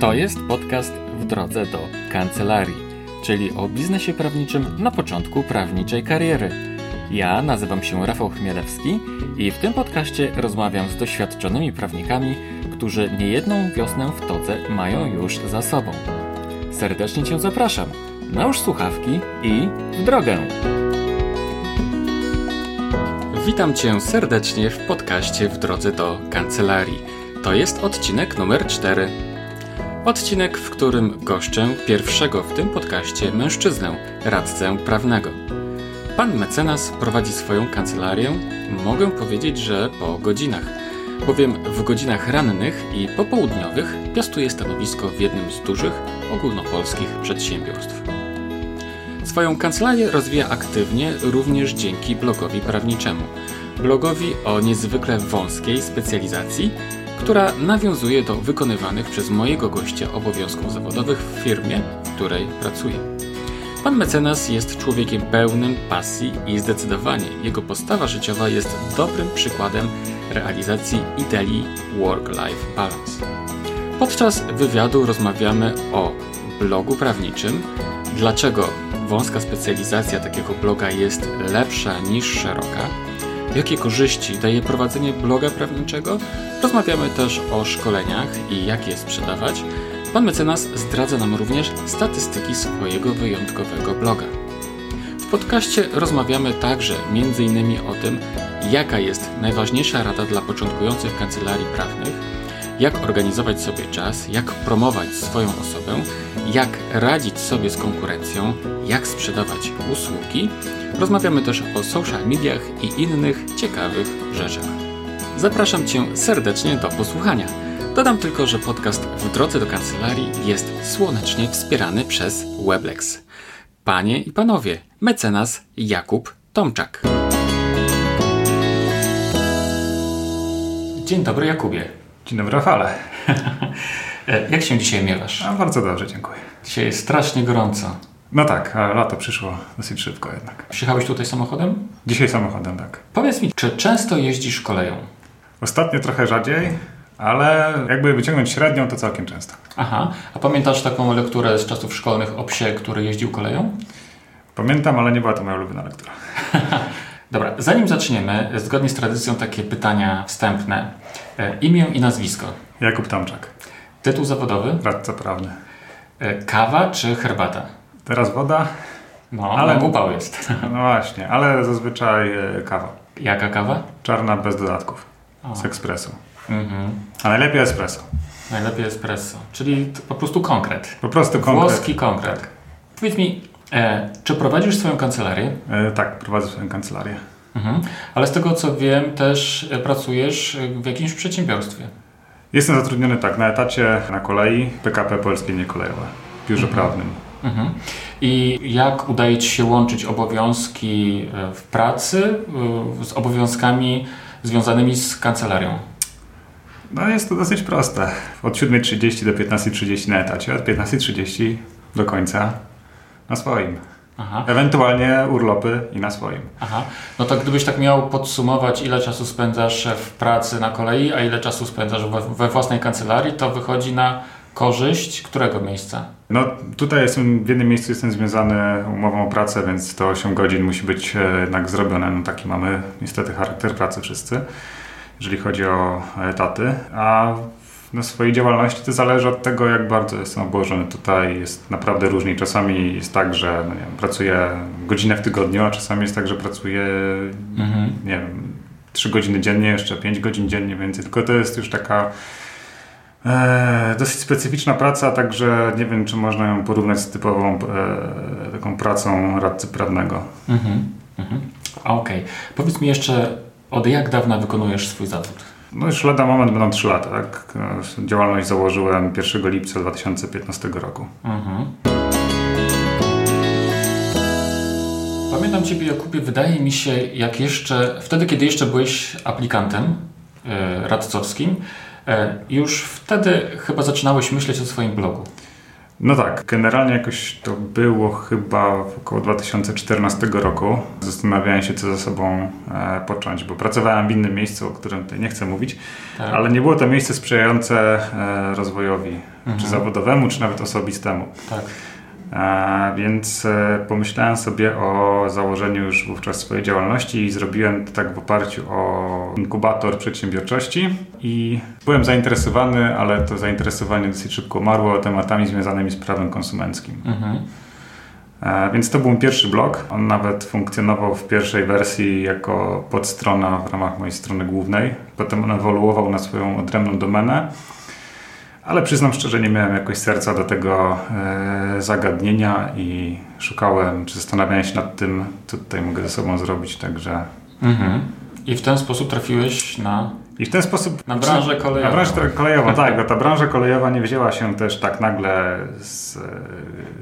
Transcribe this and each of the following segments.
To jest podcast w drodze do kancelarii, czyli o biznesie prawniczym na początku prawniczej kariery. Ja nazywam się Rafał Chmielewski i w tym podcaście rozmawiam z doświadczonymi prawnikami, którzy niejedną wiosnę w todze mają już za sobą. Serdecznie Cię zapraszam. Nałóż słuchawki i w drogę! Witam Cię serdecznie w podcaście w drodze do kancelarii. To jest odcinek numer 4. Odcinek, w którym goszczę pierwszego w tym podcaście mężczyznę, radcę prawnego. Pan mecenas prowadzi swoją kancelarię, mogę powiedzieć, że po godzinach, bowiem w godzinach rannych i popołudniowych piastuje stanowisko w jednym z dużych ogólnopolskich przedsiębiorstw. Swoją kancelarię rozwija aktywnie również dzięki blogowi prawniczemu. Blogowi o niezwykle wąskiej specjalizacji, która nawiązuje do wykonywanych przez mojego gościa obowiązków zawodowych w firmie, w której pracuję. Pan mecenas jest człowiekiem pełnym pasji i zdecydowanie jego postawa życiowa jest dobrym przykładem realizacji idei work-life balance. Podczas wywiadu rozmawiamy o blogu prawniczym, dlaczego wąska specjalizacja takiego bloga jest lepsza niż szeroka, jakie korzyści daje prowadzenie bloga prawniczego, rozmawiamy też o szkoleniach i jak je sprzedawać. Pan mecenas zdradza nam również statystyki swojego wyjątkowego bloga. W podcaście rozmawiamy także m.in. o tym, jaka jest najważniejsza rada dla początkujących kancelarii prawnych, jak organizować sobie czas, jak promować swoją osobę, jak radzić sobie z konkurencją, jak sprzedawać usługi. Rozmawiamy też o social mediach i innych ciekawych rzeczach. Zapraszam Cię serdecznie do posłuchania. Dodam tylko, że podcast w drodze do kancelarii jest słonecznie wspierany przez Weblex. Panie i panowie, mecenas Jakub Tomczak. Dzień dobry, Jakubie. Dzień dobry, Rafale. Jak się dzisiaj miewasz? A, bardzo dobrze, dziękuję. Dzisiaj jest strasznie gorąco. No tak, a lato przyszło dosyć szybko jednak. Przyjechałeś tutaj samochodem? Dzisiaj samochodem, tak. Powiedz mi, czy często jeździsz koleją? Ostatnio trochę rzadziej, ale jakby wyciągnąć średnią, to całkiem często. Aha, a pamiętasz taką lekturę z czasów szkolnych o psie, który jeździł koleją? Pamiętam, ale nie była to moja ulubiona lektura. Dobra, zanim zaczniemy, zgodnie z tradycją takie pytania wstępne. E, imię i nazwisko. Jakub Tomczak, Tytuł zawodowy? radca prawny. E, kawa czy herbata? Teraz woda? No, Ale- ale upał jest. No właśnie, ale zazwyczaj e, kawa. Jaka kawa? Czarna bez dodatków, O. z ekspresu. Mhm. A najlepiej espresso. Najlepiej espresso, czyli po prostu konkret. Po prostu konkret. Włoski konkret. Powiedz mi, e, czy prowadzisz swoją kancelarię? E, tak, prowadzę swoją kancelarię. Mhm. Ale z tego co wiem, też e, pracujesz e, w jakimś przedsiębiorstwie. Jestem zatrudniony tak, na etacie na kolei PKP Polskie Niekolejowe, w biurze prawnym. Mhm. I jak udaje Ci się łączyć obowiązki e, w pracy e, z obowiązkami związanymi z kancelarią? No jest to dosyć proste. Od 7.30 do 15.30 na etacie, od 15.30 do końca na swoim. Aha. Ewentualnie urlopy i na swoim. Aha. No to gdybyś tak miał podsumować, ile czasu spędzasz w pracy na kolei, a ile czasu spędzasz we, we własnej kancelarii, to wychodzi na korzyść którego miejsca? No tutaj jestem, w jednym miejscu jestem związany umową o pracę, więc to 8 godzin musi być e, jednak zrobione. No taki mamy niestety charakter pracy wszyscy, jeżeli chodzi o etaty. A na swojej działalności to zależy od tego, jak bardzo jestem obłożony. Tutaj jest naprawdę różnie. Czasami jest tak, że no wiem, pracuję godzinę w tygodniu, a czasami jest tak, że pracuję Mhm. nie wiem, 3 godziny dziennie, jeszcze 5 godzin dziennie więcej. Tylko to jest już taka e, dosyć specyficzna praca, także nie wiem, czy można ją porównać z typową e, taką pracą radcy prawnego. Mhm. Mhm. Okej. Powiedz mi jeszcze, od jak dawna wykonujesz swój zawód? No już lada moment będą 3 lata, tak? Działalność założyłem 1 lipca 2015 roku. Mhm. Pamiętam Ciebie, Jakubie, wydaje mi się, jak jeszcze, wtedy, kiedy jeszcze byłeś aplikantem e, radcowskim, już wtedy chyba zaczynałeś myśleć o swoim blogu. No tak, generalnie jakoś to było chyba około 2014 roku. Zastanawiałem się, co ze sobą e, począć, bo pracowałem w innym miejscu, o którym tutaj nie chcę mówić, tak. ale nie było to miejsce sprzyjające e, rozwojowi, mhm. czy zawodowemu, czy nawet osobistemu. Tak. Więc e, pomyślałem sobie o założeniu już wówczas swojej działalności i zrobiłem to tak w oparciu o inkubator przedsiębiorczości i byłem zainteresowany, ale to zainteresowanie dosyć szybko umarło tematami związanymi z prawem konsumenckim. Mhm. Więc to był mój pierwszy blog. On nawet funkcjonował w pierwszej wersji jako podstrona w ramach mojej strony głównej. Potem on ewoluował na swoją odrębną domenę ale przyznam szczerze, nie miałem jakoś serca do tego e, zagadnienia i szukałem, czy zastanawiałem się nad tym, co tutaj mogę ze sobą zrobić, także... Mhm. I w ten sposób trafiłeś na... I w ten sposób... Na branżę kolejową. Na branżę kolejową, tak. Bo ta branża kolejowa nie wzięła się też tak nagle z,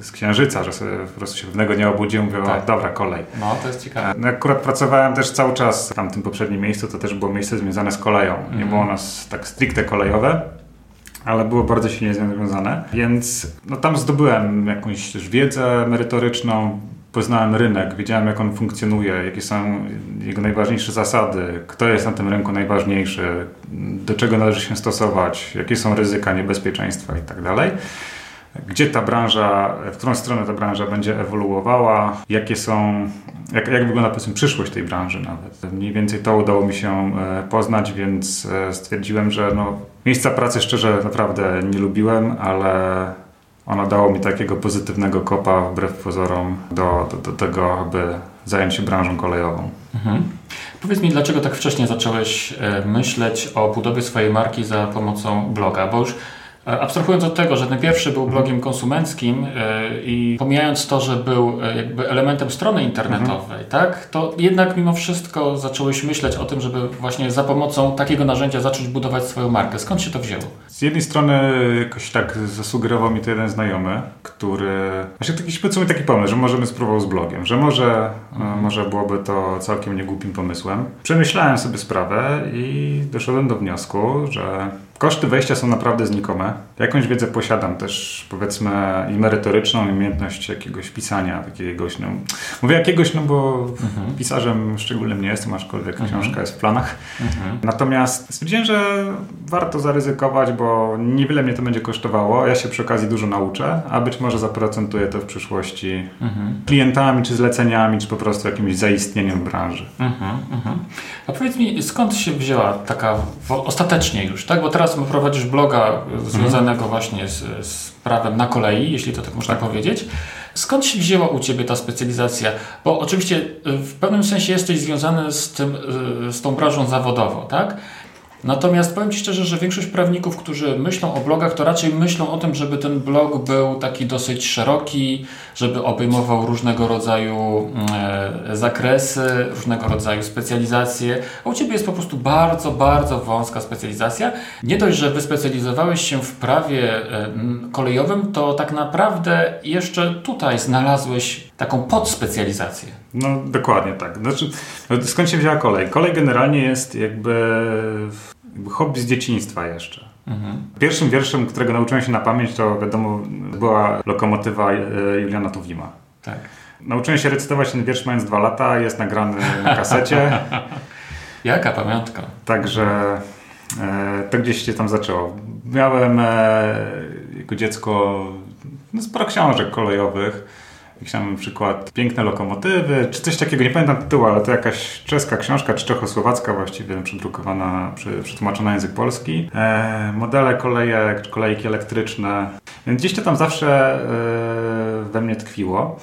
z księżyca, że sobie po prostu się pewnego dnia obudziłem i mówię, tak. dobra, kolej. No, to jest ciekawe. No, akurat pracowałem też cały czas w tamtym poprzednim miejscu, to też było miejsce związane z koleją. Nie mhm. było nas tak stricte kolejowe, ale było bardzo silnie związane, więc no, tam zdobyłem jakąś też wiedzę merytoryczną, poznałem rynek, wiedziałem jak on funkcjonuje, jakie są jego najważniejsze zasady, kto jest na tym rynku najważniejszy, do czego należy się stosować, jakie są ryzyka, niebezpieczeństwa itd. Gdzie ta branża, w którą stronę ta branża będzie ewoluowała, jakie są, jak, jak wygląda powiedzmy przyszłość tej branży nawet. Mniej więcej to udało mi się e, poznać, więc e, stwierdziłem, że no, miejsca pracy szczerze naprawdę nie lubiłem, ale ono dało mi takiego pozytywnego kopa wbrew pozorom do, do, do tego, aby zająć się branżą kolejową. Mhm. Powiedz mi, dlaczego tak wcześnie zacząłeś e, myśleć o budowie swojej marki za pomocą bloga? Bo już abstrahując od tego, że ten pierwszy był blogiem konsumenckim e, i pomijając to, że był e, jakby elementem strony internetowej, mhm. tak, to jednak mimo wszystko zacząłeś myśleć o tym, żeby właśnie za pomocą takiego narzędzia zacząć budować swoją markę. Skąd się to wzięło? Z jednej strony jakoś tak zasugerował mi to jeden znajomy, który... Właśnie taki, powiedzmy taki pomysł, że możemy spróbować z blogiem, że może, mhm. może byłoby to całkiem niegłupim pomysłem. Przemyślałem sobie sprawę i doszedłem do wniosku, że Koszty wejścia są naprawdę znikome. Jakąś wiedzę posiadam też, powiedzmy, i merytoryczną, i umiejętność jakiegoś pisania, jakiegoś, no, mówię jakiegoś, no bo mhm. pisarzem szczególnym nie jestem, aczkolwiek mhm. książka jest w planach. Mhm. Natomiast stwierdziłem, że warto zaryzykować, bo niewiele mnie to będzie kosztowało. Ja się przy okazji dużo nauczę, a być może zaprocentuję to w przyszłości mhm. klientami, czy zleceniami, czy po prostu jakimś zaistnieniem w branży. Mhm, mhm. A powiedz mi, skąd się wzięła taka, ostatecznie już, tak? Bo teraz teraz prowadzisz bloga związanego mhm. właśnie z, z, prawem na kolei, jeśli to tak można tak. powiedzieć. Skąd się wzięła u Ciebie ta specjalizacja? Bo oczywiście w pewnym sensie jesteś związany z, tym, z tą branżą zawodową, tak? Natomiast powiem Ci szczerze, że większość prawników, którzy myślą o blogach, to raczej myślą o tym, żeby ten blog był taki dosyć szeroki, żeby obejmował różnego rodzaju e, zakresy, różnego rodzaju specjalizacje. A u Ciebie jest po prostu bardzo, bardzo wąska specjalizacja. Nie dość, że wyspecjalizowałeś się w prawie e, kolejowym, to tak naprawdę jeszcze tutaj znalazłeś taką podspecjalizację. No dokładnie tak. Znaczy, no, skąd się wzięła kolej? Kolej generalnie jest jakby hobby z dzieciństwa jeszcze. Mhm. Pierwszym wierszem, którego nauczyłem się na pamięć, to wiadomo, była lokomotywa e, Juliana Tuwima. Tak. Nauczyłem się recytować ten wiersz mając dwa lata, jest nagrany na kasecie. Jaka pamiątka. Także e, to gdzieś się tam zaczęło. Miałem e, jako dziecko no, sporo książek kolejowych jakiś tam przykład Piękne lokomotywy, czy coś takiego, nie pamiętam tytułu, ale to jakaś czeska książka, czy czechosłowacka właściwie, przedrukowana, przetłumaczona na język polski. E, modele kolejek, kolejki elektryczne. Więc gdzieś to tam zawsze e, we mnie tkwiło.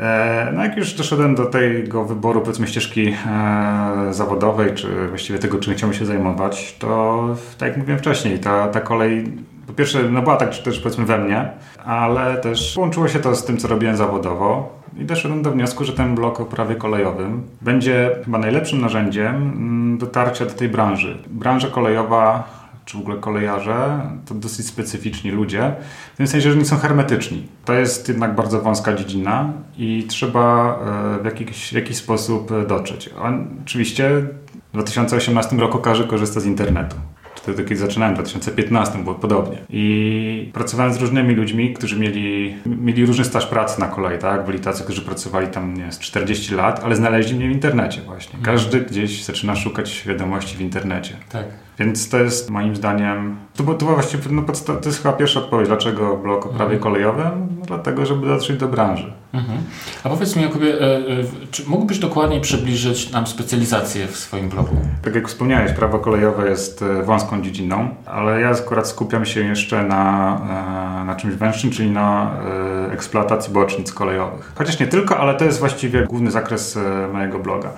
E, no jak już doszedłem do tego wyboru powiedzmy ścieżki e, zawodowej, czy właściwie tego, czym chciałbym się zajmować, to tak jak mówiłem wcześniej, ta, ta kolej po pierwsze, no była tak też powiedzmy we mnie, ale też połączyło się to z tym, co robiłem zawodowo i doszedłem do wniosku, że ten blok o prawie kolejowym będzie chyba najlepszym narzędziem mm, dotarcia do tej branży. Branża kolejowa czy w ogóle kolejarze, to dosyć specyficzni ludzie, w tym sensie, że nie są hermetyczni. To jest jednak bardzo wąska dziedzina i trzeba e, w jakiś, w jakiś sposób dotrzeć. Oczywiście w 2018 roku każdy korzysta z internetu Wtedy, kiedy zaczynałem w 2015, było podobnie. I pracowałem z różnymi ludźmi, którzy mieli, mieli różny staż pracy na kolei, tak? Byli tacy, którzy pracowali tam, nie z 40 lat, ale znaleźli mnie w internecie właśnie. Każdy gdzieś zaczyna szukać wiadomości w internecie. Tak. Więc to jest moim zdaniem, to, to była właściwie, no, to jest chyba pierwsza odpowiedź, dlaczego blog o prawie kolejowym? No, dlatego, żeby dotrzeć do branży. Mhm. A powiedz mi, Jakubie, e, e, czy mógłbyś dokładniej przybliżyć nam specjalizację w swoim blogu? Tak jak wspomniałeś, prawo kolejowe jest e, wąską dziedziną, ale ja akurat skupiam się jeszcze na, na czymś węższym, czyli na eksploatacji bocznic kolejowych. Chociaż nie tylko, ale to jest właściwie główny zakres mojego bloga.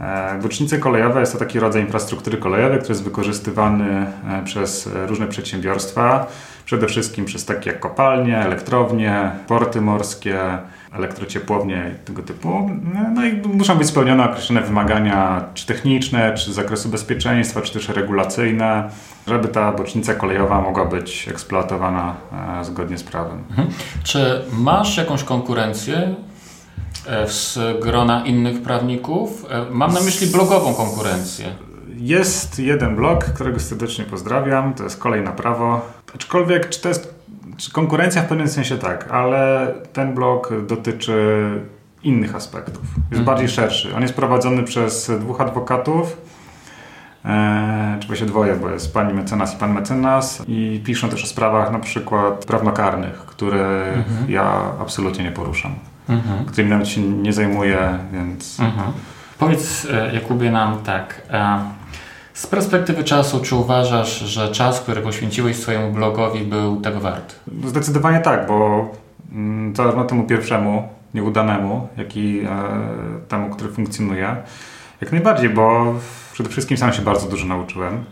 E, Bocznice kolejowe jest to taki rodzaj infrastruktury kolejowej, który jest wykorzystywany e, przez e, różne przedsiębiorstwa, przede wszystkim przez takie jak kopalnie, elektrownie, porty morskie, elektrociepłownie i tego typu. No i muszą być spełnione określone wymagania, czy techniczne, czy z zakresu bezpieczeństwa, czy też regulacyjne, żeby ta bocznica kolejowa mogła być eksploatowana e, zgodnie z prawem. Mhm. Czy masz jakąś konkurencję e, z grona innych prawników? E, Mam na myśli blogową konkurencję. Jest jeden blog, którego serdecznie pozdrawiam, to jest Kolej na Prawo. Aczkolwiek, czy to jest czy konkurencja w pewnym sensie tak, ale ten blog dotyczy innych aspektów. Jest Mhm. bardziej szerszy. On jest prowadzony przez dwóch adwokatów, e, czy właściwie dwoje, bo jest pani mecenas i pan mecenas i piszą też o sprawach na przykład prawnokarnych, które ja absolutnie nie poruszam, Mhm. którymi nawet się nie zajmuję, więc... Mhm. Powiedz e, Jakubie nam tak. e, Z perspektywy czasu, czy uważasz, że czas, który poświęciłeś swojemu blogowi był tego wart? Zdecydowanie tak, bo mm, zarówno temu pierwszemu, nieudanemu, jak i e, temu, który funkcjonuje, jak najbardziej, bo przede wszystkim sam się bardzo dużo nauczyłem.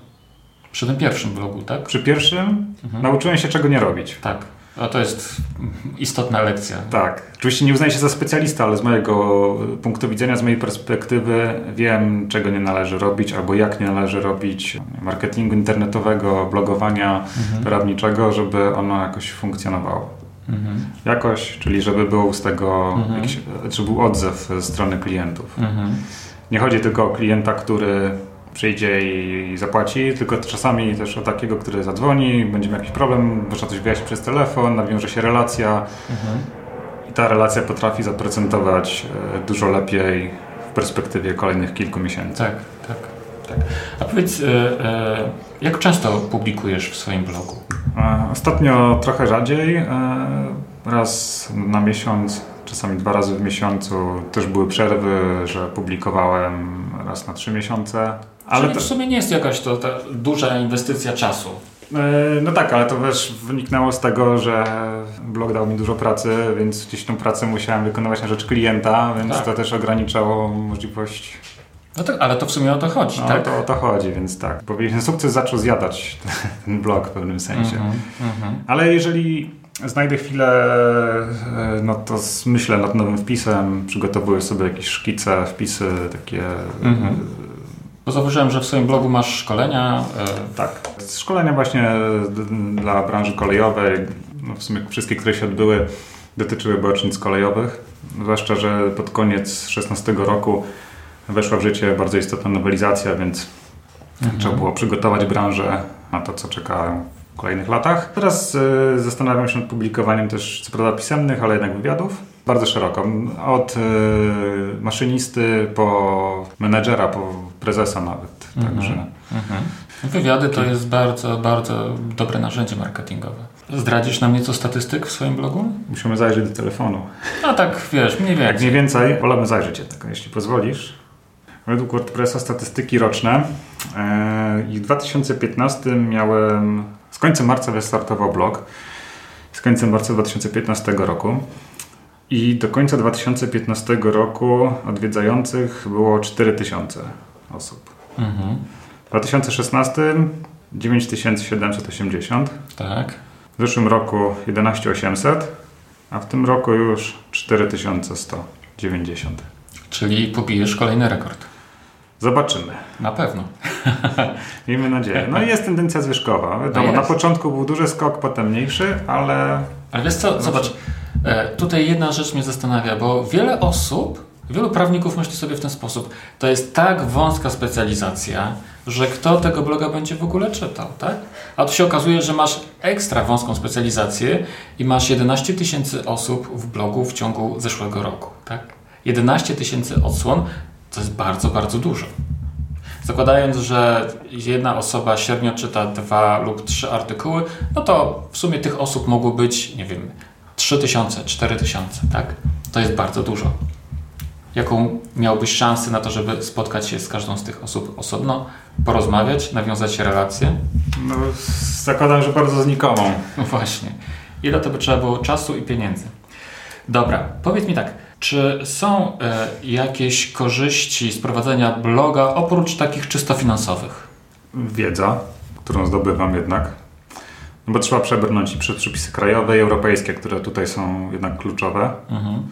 Przy tym pierwszym blogu, tak? Przy pierwszym nauczyłem się czego nie robić. Tak. A to jest istotna lekcja. Tak. Oczywiście nie uznaję się za specjalista, ale z mojego punktu widzenia, z mojej perspektywy wiem, czego nie należy robić albo jak nie należy robić marketingu internetowego, blogowania prawniczego, żeby ono jakoś funkcjonowało. Mhm. Jakoś, czyli żeby był z tego, Mhm. jakiś, żeby był odzew ze strony klientów. Mhm. Nie chodzi tylko o klienta, który przyjdzie i zapłaci, tylko czasami też o takiego, który zadzwoni, będzie miał jakiś problem, można coś wyjaśnić przez telefon, nawiąże się relacja Mhm. i ta relacja potrafi zaprocentować e, dużo lepiej w perspektywie kolejnych kilku miesięcy. Tak, tak, tak. A powiedz, e, e, jak często publikujesz w swoim blogu? Ostatnio trochę rzadziej, raz na miesiąc, czasami dwa razy w miesiącu. Też były przerwy, że publikowałem raz na trzy miesiące. Ale Czyli to, w sumie nie jest jakaś to duża inwestycja czasu. e, no tak, ale to też wyniknęło z tego, że blog dał mi dużo pracy, więc gdzieś tą pracę musiałem wykonywać na rzecz klienta, więc Tak. to też ograniczało możliwość. No tak, ale to w sumie o to chodzi, No tak? to o to chodzi, więc tak. Bo ten sukces zaczął zjadać ten blog w pewnym sensie. Mhm, mhm. Ale jeżeli znajdę chwilę, e, no to myślę nad nowym wpisem, przygotowuję sobie jakieś szkice, wpisy takie. Mhm. Bo zauważyłem, że w swoim blogu masz szkolenia. e, Tak. Szkolenia właśnie dla branży kolejowej, no w sumie wszystkie, które się odbyły, dotyczyły bocznic kolejowych. Zwłaszcza, że pod koniec 16 roku weszła w życie bardzo istotna nowelizacja, więc Mhm. Trzeba było przygotować branżę na to, co czeka w kolejnych latach. Teraz y, zastanawiam się nad publikowaniem też, co prawda pisemnych, ale jednak wywiadów. Bardzo szeroko. Od y, maszynisty po menedżera, po prezesa nawet. Mhm. Także Mhm. Wywiady to jest bardzo, bardzo dobre narzędzie marketingowe. Zdradzisz nam nieco statystyk w swoim blogu? musimy zajrzeć do telefonu. No tak, wiesz, mniej Jak więcej. mniej więcej, wolemy zajrzeć jednak, jeśli pozwolisz. Według WordPressa statystyki roczne e, i w 2015 miałem, z końcem marca wystartował blog, z końcem marca 2015 roku i do końca 2015 roku odwiedzających było 4000 osób. Mhm. W 2016 9780, Tak. w zeszłym roku 11800, a w tym roku już 4190. Czyli pobijesz kolejny rekord. Zobaczymy. Na pewno. Miejmy nadzieję. No i jest tendencja zwyżkowa. Wiadomo, No na początku był duży skok, potem mniejszy, ale Ale wiesz co, zobacz, e, tutaj jedna rzecz mnie zastanawia, bo wiele osób Wielu prawników myśli sobie w ten sposób. To jest tak wąska specjalizacja, że kto tego bloga będzie w ogóle czytał, tak? A tu się okazuje, że masz ekstra wąską specjalizację i masz 11 tysięcy osób w blogu w ciągu zeszłego roku, tak? 11 tysięcy odsłon to jest bardzo, bardzo dużo. Zakładając, że jedna osoba średnio czyta dwa lub trzy artykuły, no to w sumie tych osób mogło być, nie wiem, 3000, 4000, tak? To jest bardzo dużo. Jaką miałbyś szansę na to, żeby spotkać się z każdą z tych osób osobno, porozmawiać, nawiązać relacje? No, zakładam, że bardzo znikomą. No właśnie. Ile to by trzeba było czasu i pieniędzy? Dobra, powiedz mi tak, czy są e, jakieś korzyści z prowadzenia bloga oprócz takich czysto finansowych? Wiedza, którą zdobywam jednak. No bo trzeba przebrnąć i przez przepisy krajowe i europejskie, które tutaj są jednak kluczowe. Mhm.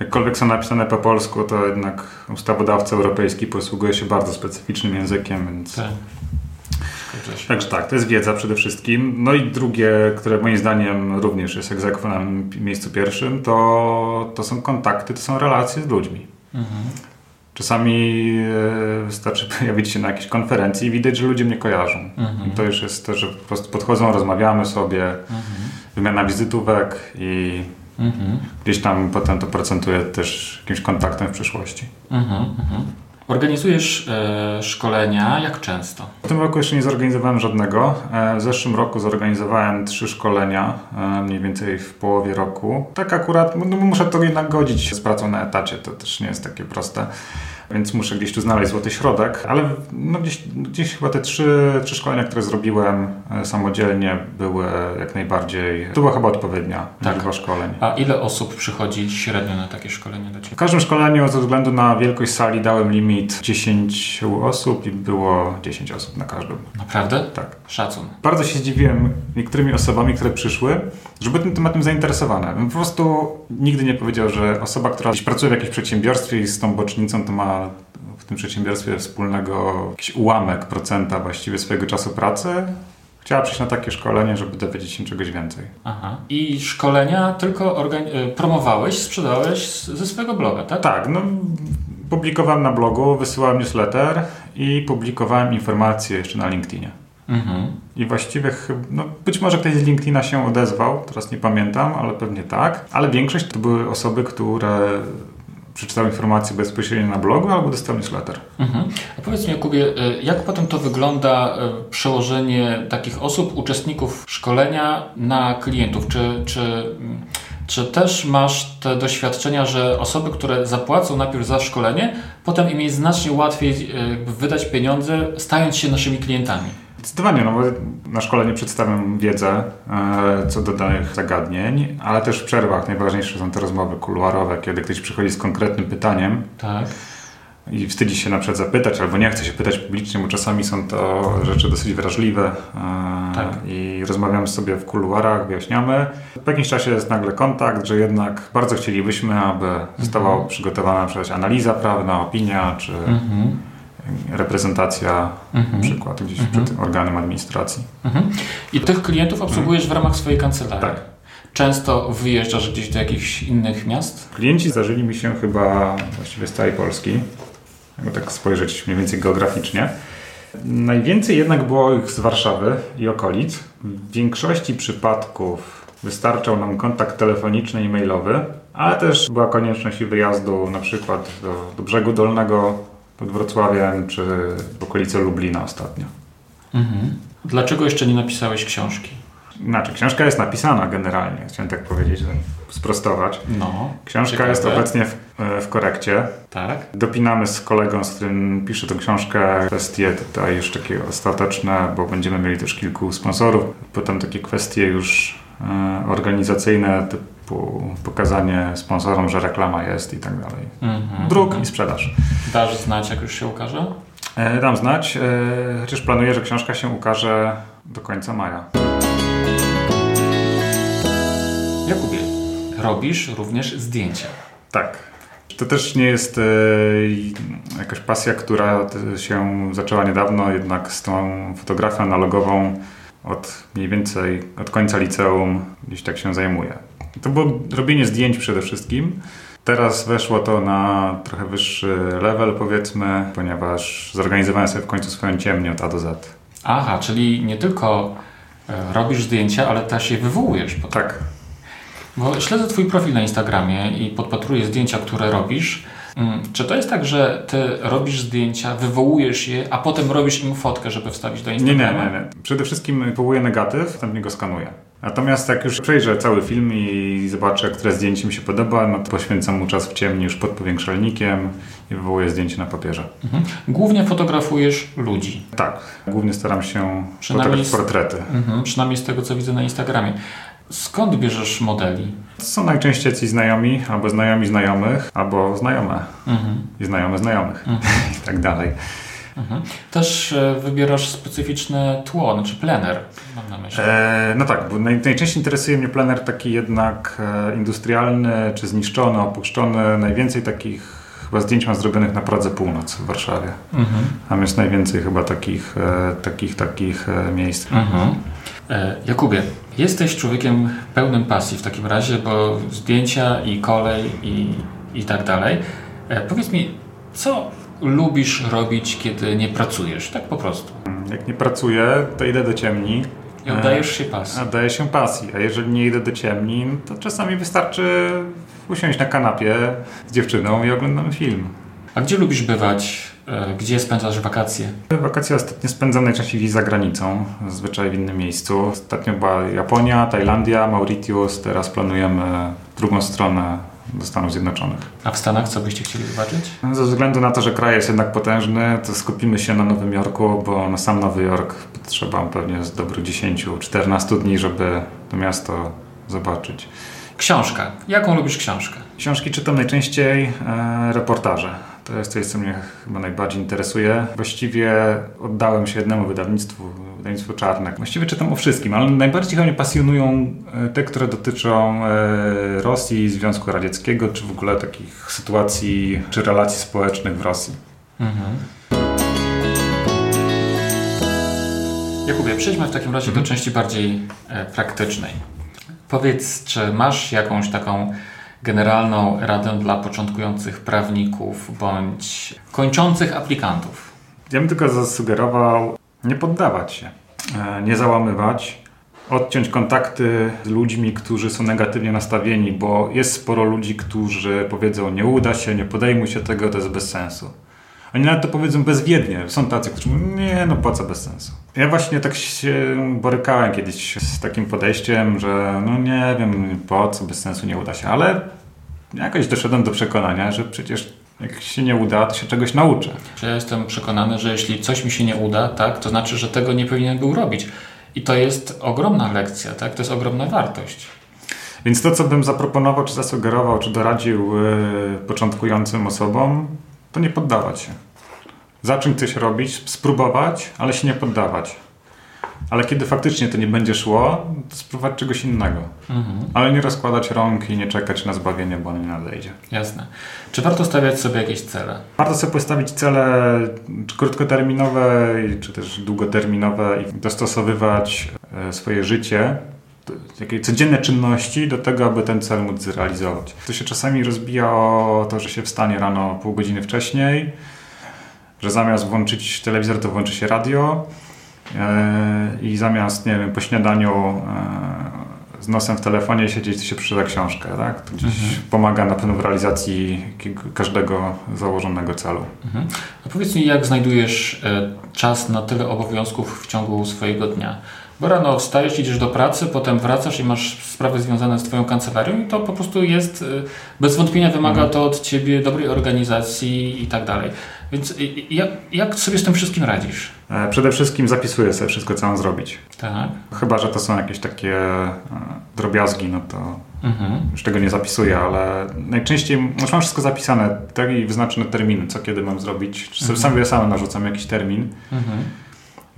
Jakkolwiek są napisane po polsku, to jednak ustawodawca europejski posługuje się bardzo specyficznym językiem, więc... Tak. Także tak, to jest wiedza przede wszystkim. No i drugie, które moim zdaniem również jest egzekwo na miejscu pierwszym, to, to są kontakty, to są relacje z ludźmi. Mhm. Czasami e, wystarczy pojawić się na jakiejś konferencji i widać, że ludzie mnie kojarzą. Mhm. To już jest to, że po prostu podchodzą, rozmawiamy sobie, Mhm. wymiana wizytówek i Mhm. gdzieś tam potem to procentuje też jakimś kontaktem w przyszłości. Mhm. Organizujesz e, szkolenia jak często? W tym roku jeszcze nie zorganizowałem żadnego. E, W zeszłym roku zorganizowałem trzy szkolenia, e, mniej więcej w połowie roku. Tak akurat, no muszę to jednak godzić z pracą na etacie, to też nie jest takie proste. Więc muszę gdzieś tu znaleźć złoty środek, ale no gdzieś, gdzieś chyba te trzy, trzy szkolenia, które zrobiłem e, samodzielnie, były jak najbardziej. To była chyba odpowiednia Tak. liczba szkoleń. A ile osób przychodzi średnio na takie szkolenie do Ciebie? W każdym szkoleniu ze względu na wielkość sali dałem limit 10 osób i było 10 osób na każdym. Naprawdę? Tak. Szacun. Bardzo się zdziwiłem niektórymi osobami, które przyszły, że były tym tematem zainteresowane. Po prostu nigdy nie powiedział, że osoba, która gdzieś pracuje w jakimś przedsiębiorstwie i z tą bocznicą to ma w tym przedsiębiorstwie wspólnego jakiś ułamek procenta właściwie swojego czasu pracy, chciała przyjść na takie szkolenie, żeby dowiedzieć się czegoś więcej. Aha. I szkolenia tylko e, promowałeś, sprzedałeś ze swojego bloga, tak? Tak, no publikowałem na blogu, wysyłałem newsletter i publikowałem informacje jeszcze na LinkedInie. Mhm. I właściwie, no być może ktoś z LinkedIna się odezwał, teraz nie pamiętam, ale pewnie tak. Ale większość to były osoby, które przeczytały informacje bezpośrednio na blogu albo dostały newsletter. Mhm. A powiedz mi, Jakubie, e, jak potem to wygląda e, przełożenie takich osób, uczestników szkolenia na klientów? Czy, czy, mm, czy też masz te doświadczenia, że osoby, które zapłacą najpierw za szkolenie, potem im jest znacznie łatwiej e, wydać pieniądze, stając się naszymi klientami? Zdecydowanie, no bo na szkoleniu przedstawiam wiedzę e, co do danych zagadnień, ale też w przerwach najważniejsze są te rozmowy kuluarowe, kiedy ktoś przychodzi z konkretnym pytaniem Tak. i wstydzi się na przykład zapytać, albo nie chce się pytać publicznie, bo czasami są to rzeczy dosyć wrażliwe e, Tak. i rozmawiamy sobie w kuluarach, wyjaśniamy. Po jakimś czasie jest nagle kontakt, że jednak bardzo chcielibyśmy, aby została przygotowana na przykład analiza prawna, opinia, czy Mhm. Reprezentacja Mhm. na przykład gdzieś przed organem administracji. Mhm. I tych klientów obsługujesz w ramach swojej kancelarii? Tak. Często wyjeżdżasz gdzieś do jakichś innych miast? Klienci zdarzyli mi się chyba właściwie z całej Polski, jakby tak spojrzeć mniej więcej geograficznie. Najwięcej jednak było ich z Warszawy i okolic. W większości przypadków wystarczał nam kontakt telefoniczny i mailowy, ale też była konieczność wyjazdu na przykład do, do Brzegu Dolnego pod Wrocławiem czy w okolice Lublina ostatnio. Mhm. Dlaczego jeszcze nie napisałeś książki? Znaczy, książka jest napisana generalnie, chciałem tak powiedzieć, żeby sprostować. No. Książka ciekawe. jest obecnie w, w korekcie. Tak. Dopinamy z kolegą, z którym piszę tę książkę, kwestie tutaj już takie ostateczne, bo będziemy mieli też kilku sponsorów. Potem takie kwestie już e, organizacyjne, typu pokazanie sponsorom, że reklama jest i tak dalej. Mhm. Druk i sprzedaż. Dasz znać, jak już się ukaże? E, dam znać, e, chociaż planuję, że książka się ukaże do końca maja. Jakubie, robisz również zdjęcia. Tak. To też nie jest e, jakaś pasja, która się zaczęła niedawno, jednak z tą fotografią analogową od mniej więcej od końca liceum gdzieś tak się zajmuję. To było robienie zdjęć przede wszystkim. Teraz weszło to na trochę wyższy level, powiedzmy, ponieważ zorganizowałem sobie w końcu swoją ciemnię od A do Z. Aha, czyli nie tylko e, robisz zdjęcia, ale też je wywołujesz. Potem. Tak. Bo śledzę Twój profil na Instagramie i podpatruję zdjęcia, które robisz. Mm, Czy to jest tak, że Ty robisz zdjęcia, wywołujesz je, a potem robisz im fotkę, żeby wstawić do Nie, nie, Instagrama? nie, nie. Przede wszystkim wywołuję negatyw, następnie go skanuję. Natomiast jak już przejrzę cały film i zobaczę, które zdjęcie mi się podoba, no to poświęcam mu czas w ciemni już pod powiększalnikiem i wywołuję zdjęcie na papierze. Mhm. Głównie fotografujesz ludzi. Tak, głównie staram się fotografować portrety. Mhm. Przynajmniej z tego, co widzę na Instagramie. Skąd bierzesz modeli? Są najczęściej ci znajomi, albo znajomi znajomych, albo znajome Mhm. i znajome znajomych i tak dalej. Mhm. Też e, wybierasz specyficzne tło, znaczy plener, mam na myśli. E, no tak, bo naj, najczęściej interesuje mnie plener taki jednak e, industrialny, czy zniszczony, opuszczony. Najwięcej takich chyba zdjęć mam zrobionych na Pradze Północ w Warszawie. Mhm. Tam jest najwięcej chyba takich, e, takich, takich miejsc. Mhm. E, Jakubie, jesteś człowiekiem pełnym pasji w takim razie, bo zdjęcia i kolej i, i tak dalej. E, powiedz mi, co lubisz robić, kiedy nie pracujesz? Tak po prostu. Jak nie pracuję, to idę do ciemni. I oddajesz się pasji. A daję się pasji, a jeżeli nie idę do ciemni, to czasami wystarczy usiąść na kanapie z dziewczyną i oglądamy film. A gdzie lubisz bywać? E, Gdzie spędzasz wakacje? Wakacje ostatnio spędzam najczęściej za granicą, zazwyczaj w innym miejscu. Ostatnio była Japonia, Tajlandia, Mauritius, teraz planujemy drugą stronę do Stanów Zjednoczonych. A w Stanach co byście chcieli zobaczyć? Ze względu na to, że kraj jest jednak potężny, to skupimy się na Nowym Jorku, bo na sam Nowy Jork potrzeba pewnie z dobrych 10-14 dni, żeby to miasto zobaczyć. Książka. Jaką lubisz książkę? Książki czytam najczęściej e, reportaże. To jest coś, co mnie chyba najbardziej interesuje. Właściwie oddałem się jednemu wydawnictwu, wydawnictwu Czarnek. Właściwie czytam o wszystkim, ale najbardziej chyba mnie pasjonują e, te, które dotyczą e, Rosji, Związku Radzieckiego, czy w ogóle takich sytuacji, czy relacji społecznych w Rosji. Mhm. Jakubie, przejdźmy w takim razie do części bardziej e, praktycznej. Powiedz, czy masz jakąś taką generalną radę dla początkujących prawników bądź kończących aplikantów? Ja bym tylko zasugerował nie poddawać się, e, nie załamywać, odciąć kontakty z ludźmi, którzy są negatywnie nastawieni, bo jest sporo ludzi, którzy powiedzą nie uda się, nie podejmuj się tego, to jest bez sensu. Oni nawet to powiedzą bezwiednie. Są tacy, którzy mówią, nie, no po co bez sensu. Ja właśnie tak się borykałem kiedyś z takim podejściem, że no nie wiem, po co bez sensu nie uda się, ale jakoś doszedłem do przekonania, że przecież jak się nie uda, to się czegoś nauczę. Ja jestem przekonany, że jeśli coś mi się nie uda, tak, to znaczy, że tego nie powinien był robić. I to jest ogromna lekcja, tak? To jest ogromna wartość. Więc to, co bym zaproponował, czy zasugerował, czy doradził yy, początkującym osobom, to nie poddawać się. Zacząć coś robić, spróbować, ale się nie poddawać. Ale kiedy faktycznie to nie będzie szło, to spróbować czegoś innego. Mhm. Ale nie rozkładać rąk i nie czekać na zbawienie, bo ono nie nadejdzie. Jasne. Czy warto stawiać sobie jakieś cele? Warto sobie postawić cele czy krótkoterminowe, czy też długoterminowe i dostosowywać e, swoje życie, takie codzienne czynności do tego, aby ten cel móc zrealizować. To się czasami rozbija o to, że się wstanie rano pół godziny wcześniej, że zamiast włączyć telewizor, to włączy się radio e, i zamiast, nie wiem, po śniadaniu e, z nosem w telefonie siedzieć, to się przeczyta książkę, tak? To gdzieś pomaga na pewno w realizacji każdego założonego celu. Mhm. A powiedz mi, jak znajdujesz e, czas na tyle obowiązków w ciągu swojego dnia? Bo rano wstajesz, idziesz do pracy, potem wracasz i masz sprawy związane z Twoją kancelarią i to po prostu jest, e, bez wątpienia wymaga to od Ciebie dobrej organizacji i tak dalej. Więc i- i- jak, jak sobie z tym wszystkim radzisz? E, Przede wszystkim zapisuję sobie wszystko, co mam zrobić. Tak? Chyba, że to są jakieś takie e, drobiazgi, no to Mhm. już tego nie zapisuję, ale najczęściej już mam wszystko zapisane, tak i wyznaczone terminy, co kiedy mam zrobić. Czy sobie sam, sam narzucam jakiś termin. Mhm.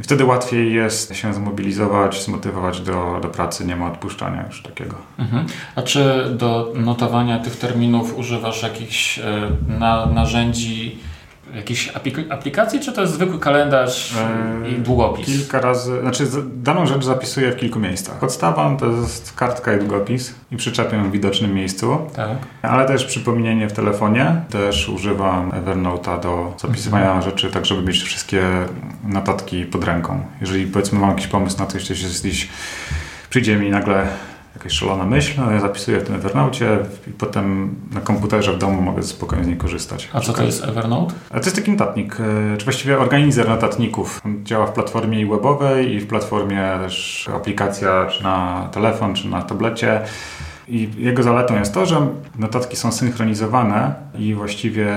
Wtedy łatwiej jest się zmobilizować, zmotywować do, do pracy, nie ma odpuszczania już takiego. Mhm. A czy do notowania tych terminów używasz jakichś e, na, narzędzi jakiejś aplikacji, czy to jest zwykły kalendarz i długopis? Kilka razy, znaczy daną rzecz zapisuję w kilku miejscach. Podstawą to jest kartka i długopis i przyczepię w widocznym miejscu, tak. ale też przypomnienie w telefonie. Też używam Evernote'a do zapisywania mhm. rzeczy, tak żeby mieć wszystkie notatki pod ręką. Jeżeli powiedzmy mam jakiś pomysł na coś, coś jest gdzieś przyjdzie mi nagle jakaś szalona myśl, no ja zapisuję w tym Evernote i potem na komputerze w domu mogę spokojnie z niej korzystać. A co to jest Evernote? To jest taki notatnik, e, czy właściwie organizer notatników. działa w platformie webowej i w platformie też aplikacja czy na telefon, czy na tablecie. I jego zaletą jest to, że notatki są synchronizowane i właściwie,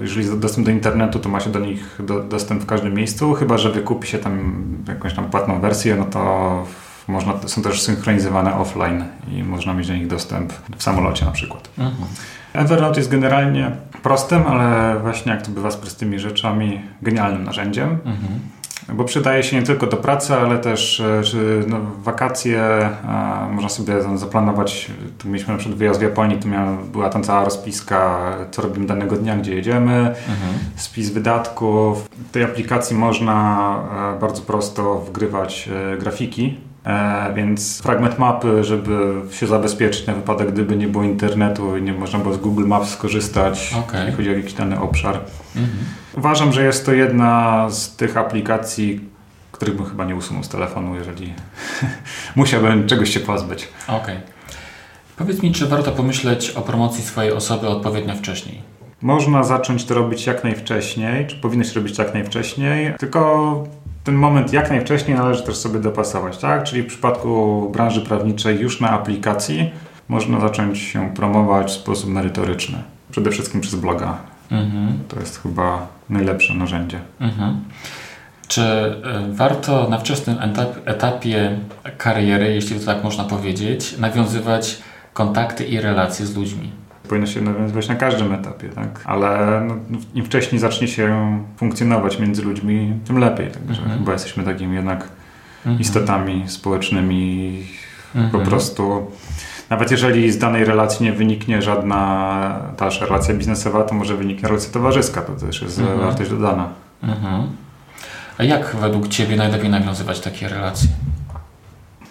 jeżeli jest dostęp do internetu, to ma się do nich do, dostęp w każdym miejscu, chyba że wykupi się tam jakąś tam płatną wersję, no to można, są też synchronizowane offline i można mieć do nich dostęp w samolocie na przykład. Mhm. Evernote jest generalnie prostym, ale właśnie jak to bywa z prostymi rzeczami, genialnym narzędziem. Mhm. Bo przydaje się nie tylko do pracy, ale też e, no, wakacje. można sobie zaplanować. Tu mieliśmy na przykład wyjazd w Japonii, tu miała, była tam cała rozpiska, co robimy danego dnia, gdzie jedziemy, mhm. spis wydatków. W tej aplikacji można e, bardzo prosto wgrywać e, grafiki E, więc fragment mapy, żeby się zabezpieczyć na wypadek, gdyby nie było internetu i nie można było z Google Maps skorzystać, okay. jeśli chodzi o jakiś dany obszar. Mhm. Uważam, że jest to jedna z tych aplikacji, których bym chyba nie usunął z telefonu, jeżeli musiałbym czegoś się pozbyć. Okej. Okay. Powiedz mi, czy warto pomyśleć o promocji swojej osoby odpowiednio wcześniej? Można zacząć to robić jak najwcześniej, czy powinno się robić jak najwcześniej, tylko ten moment jak najwcześniej należy też sobie dopasować, tak? Czyli w przypadku branży prawniczej już na aplikacji można zacząć się promować w sposób merytoryczny. Przede wszystkim przez bloga. Mhm. To jest chyba najlepsze narzędzie. Mhm. Czy e, warto na wczesnym etapie kariery, jeśli to tak można powiedzieć, nawiązywać kontakty i relacje z ludźmi? Powinno się nawiązywać na każdym etapie, tak? Ale no, im wcześniej zacznie się funkcjonować między ludźmi, tym lepiej. Także mhm. chyba jesteśmy takimi jednak mhm. istotami społecznymi mhm. po prostu. Nawet jeżeli z danej relacji nie wyniknie żadna dalsza relacja biznesowa, to może wyniknie relacja towarzyska. To też jest mhm. wartość dodana. Mhm. A jak według Ciebie najlepiej nawiązywać takie relacje?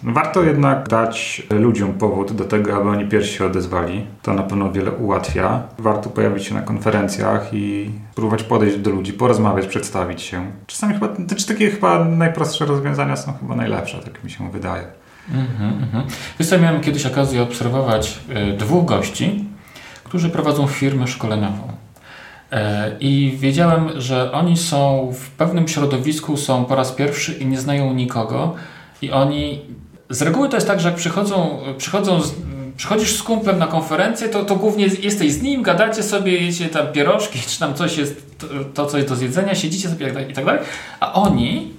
Warto jednak dać ludziom powód do tego, aby oni pierwsi się odezwali. To na pewno wiele ułatwia. Warto pojawić się na konferencjach i spróbować podejść do ludzi, porozmawiać, przedstawić się. Czasami chyba, znaczy takie chyba najprostsze rozwiązania są chyba najlepsze, tak mi się wydaje. Mhm, mhm. Miałem kiedyś okazję obserwować y, dwóch gości, którzy prowadzą firmę szkoleniową. E, I wiedziałem, że oni są w pewnym środowisku, są po raz pierwszy i nie znają nikogo. I oni z reguły to jest tak, że jak przychodzą, przychodzą z, przychodzisz z kumplem na konferencję, to, to głównie jesteś z nim, gadacie sobie, jecie tam pierożki, czy tam coś jest, to, to co jest do zjedzenia, siedzicie sobie i tak dalej. A oni,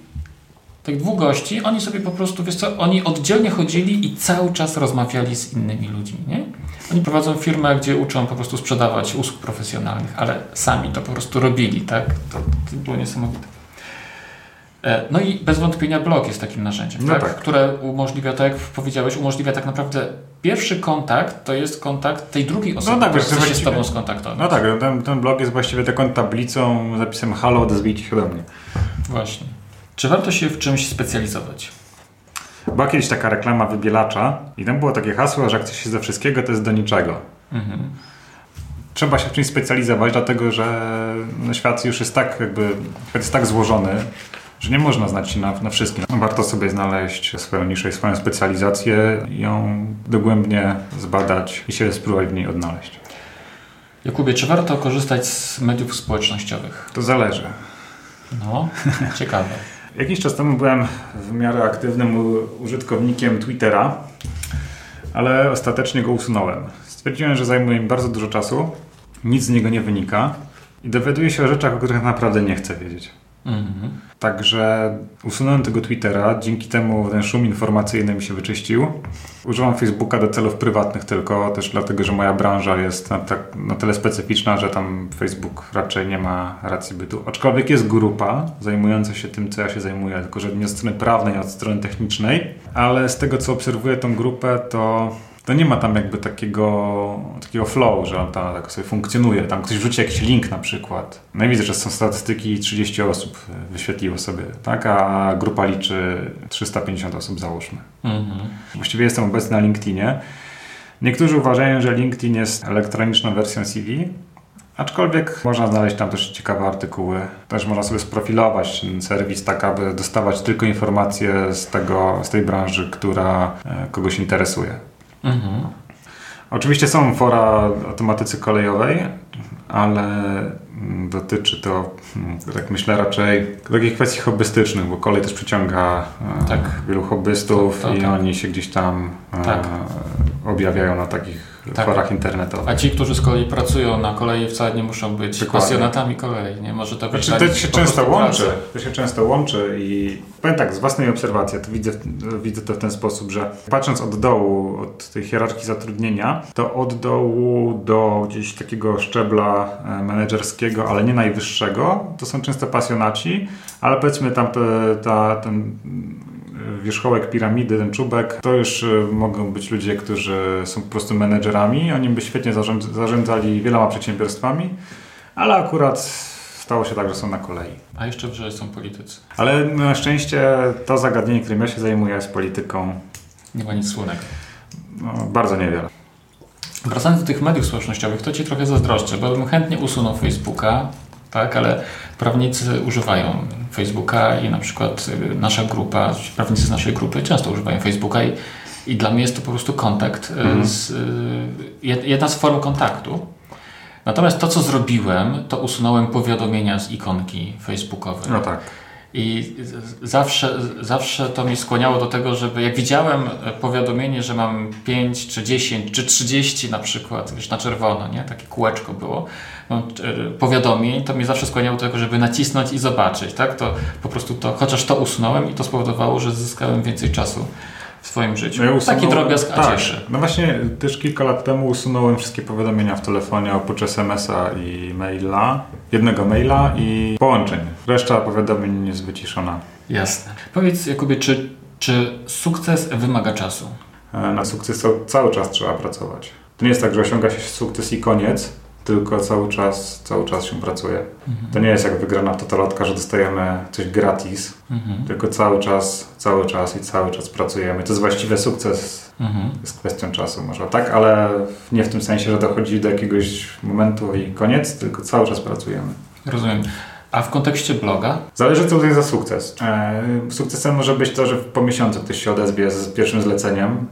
tych dwóch gości, oni sobie po prostu, wiesz co, oni oddzielnie chodzili i cały czas rozmawiali z innymi ludźmi, nie? Oni prowadzą firmę, gdzie uczą po prostu sprzedawać usług profesjonalnych, ale sami to po prostu robili, tak? To, to było niesamowite. E, no i bez wątpienia blog jest takim narzędziem, no tak? tak? które umożliwia, tak jak powiedziałeś, umożliwia tak naprawdę pierwszy kontakt to jest kontakt tej drugiej osoby, no tak, która chce się z Tobą skontaktować. No tak, ten, ten blog jest właściwie taką tablicą, zapisem halo, odezwijcie się do mnie. Właśnie. Czy warto się w czymś specjalizować? Była kiedyś taka reklama wybielacza i tam było takie hasło, że jak chcesz się ze wszystkiego, to jest do niczego. Mhm. Trzeba się w czymś specjalizować, dlatego że no, świat już jest tak jakby, jest tak złożony, że nie można znać się na, na wszystkim. Warto sobie znaleźć swoją niszę i swoją specjalizację, ją dogłębnie zbadać i się spróbować w niej odnaleźć. Jakubie, czy warto korzystać z mediów społecznościowych? To zależy. No, ciekawe. Jakiś czas temu byłem w miarę aktywnym użytkownikiem Twittera, ale ostatecznie go usunąłem. Stwierdziłem, że zajmuje mi bardzo dużo czasu, nic z niego nie wynika i dowiaduję się o rzeczach, o których naprawdę nie chcę wiedzieć. Mhm. Także usunąłem tego Twittera, dzięki temu ten szum informacyjny mi się wyczyścił. Używam Facebooka do celów prywatnych tylko, też dlatego, że moja branża jest na, tak, na tyle specyficzna, że tam Facebook raczej nie ma racji bytu. Aczkolwiek jest grupa zajmująca się tym, co ja się zajmuję, tylko że nie od strony prawnej, od strony technicznej, ale z tego, co obserwuję tą grupę, to to nie ma tam jakby takiego, takiego flow, że on tam tak sobie funkcjonuje. Tam ktoś wrzuci jakiś link na przykład. No i widzę, że są statystyki 30 osób wyświetliło sobie, tak? A grupa liczy 350 osób załóżmy. Mhm. Właściwie jestem obecny na LinkedInie. Niektórzy uważają, że LinkedIn jest elektroniczną wersją CV, Aczkolwiek można znaleźć tam też ciekawe artykuły. Też można sobie sprofilować ten serwis tak, aby dostawać tylko informacje z, tego, z tej branży, która e, kogoś interesuje. Mhm. Oczywiście są fora o tematyce kolejowej, ale dotyczy to, mm, tak myślę, raczej takich kwestii hobbystycznych, bo kolej też przyciąga e, tak. wielu hobbystów tak, tak, i tak. oni się gdzieś tam e, tak. objawiają na takich tak. forach internetowych. A ci, którzy z kolei pracują na kolei wcale nie muszą być Dokładnie. pasjonatami kolei, nie? Może to być znaczy, to się często łączy, to się często łączy i powiem tak, z własnej obserwacji, to widzę, widzę to w ten sposób, że patrząc od dołu, od tej hierarchii zatrudnienia, to od dołu do gdzieś takiego szczebla e, menedżerskiego, ale nie najwyższego, to są często pasjonaci, ale powiedzmy tam te, ta, ten wierzchołek piramidy, ten czubek, to już y, mogą być ludzie, którzy są po prostu menedżerami. Oni by świetnie zarządzali wieloma przedsiębiorstwami, ale akurat stało się tak, że są na kolei. A jeszcze wyżej są politycy. Ale na szczęście to zagadnienie, którym ja się zajmuję, z polityką. Nie ma nic wspólnego. No, bardzo niewiele. Wracając do tych mediów społecznościowych, to Ci trochę zazdroszczę, bo bym chętnie usunął Facebooka, tak, ale prawnicy używają Facebooka i na przykład y, nasza grupa, prawnicy z naszej grupy często używają Facebooka i, i dla mnie jest to po prostu kontakt, y, mhm. z, y, jedna z form kontaktu. Natomiast to, co zrobiłem, to usunąłem powiadomienia z ikonki facebookowej. No tak. I zawsze, zawsze to mi skłaniało do tego, żeby jak widziałem powiadomienie, że mam 5 czy 10 czy 30 na przykład, już na czerwono, nie? Takie kółeczko było, no, powiadomień, to mnie zawsze skłaniało do tego, żeby nacisnąć i zobaczyć, tak? To po prostu to, chociaż to usunąłem i to spowodowało, że zyskałem więcej czasu swoim życiu. No ja Taki drobiazg, a tak. cieszy. No właśnie też kilka lat temu usunąłem wszystkie powiadomienia w telefonie oprócz SMS-a i maila, jednego maila i połączeń. Reszta powiadomień jest wyciszona. Jasne. Powiedz Jakubie, czy, czy sukces wymaga czasu? E, na sukces cały czas trzeba pracować. To nie jest tak, że osiąga się sukces i koniec, tylko cały czas, cały czas się pracuje. Mhm. To nie jest jak wygrana totalotka, że dostajemy coś gratis, mhm. tylko cały czas, cały czas i cały czas pracujemy. To jest właściwy sukces, mhm. jest kwestią czasu może, tak? Ale nie w tym sensie, że dochodzi do jakiegoś momentu i koniec, tylko cały czas pracujemy. Rozumiem. A w kontekście bloga? Zależy co to jest za sukces. E, sukcesem może być to, że po miesiącu ktoś się odezwie z pierwszym zleceniem,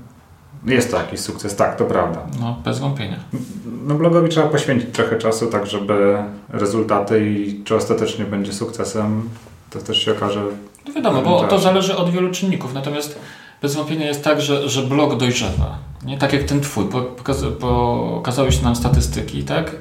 jest to jakiś sukces, tak, to prawda. No, bez wątpienia. No, blogowi trzeba poświęcić trochę czasu, tak żeby rezultaty i czy ostatecznie będzie sukcesem, to też się okaże. No wiadomo, bo to zależy od wielu czynników, natomiast bez wątpienia jest tak, że, że blog dojrzewa. Nie? Tak jak ten twój, pokazałeś nam statystyki, tak?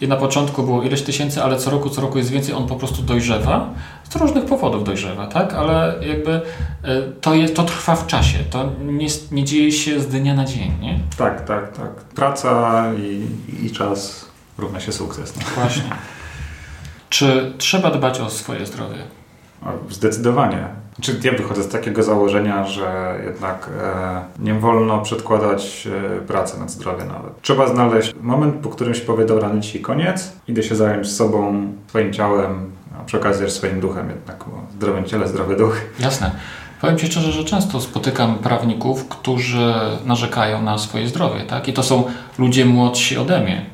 I na początku było ileś tysięcy, ale co roku, co roku jest więcej, on po prostu dojrzewa. Z różnych powodów dojrzewa, tak? Ale jakby e, to, jest, to trwa w czasie. To nie, nie dzieje się z dnia na dzień, nie? Tak, tak, tak. Praca i, i czas równa się sukces. No. Właśnie. Czy trzeba dbać o swoje zdrowie? Zdecydowanie. Czy ja wychodzę z takiego założenia, że jednak e, nie wolno przedkładać e, pracy nad zdrowie nawet. Trzeba znaleźć moment, po którym się powie, dobra, na dzisiaj koniec, idę się zająć sobą, swoim ciałem, a przy okazji też swoim duchem jednak, bo zdrowe ciele, zdrowy duch. Jasne. Powiem Ci szczerze, że często spotykam prawników, którzy narzekają na swoje zdrowie, tak? I to są ludzie młodsi ode mnie,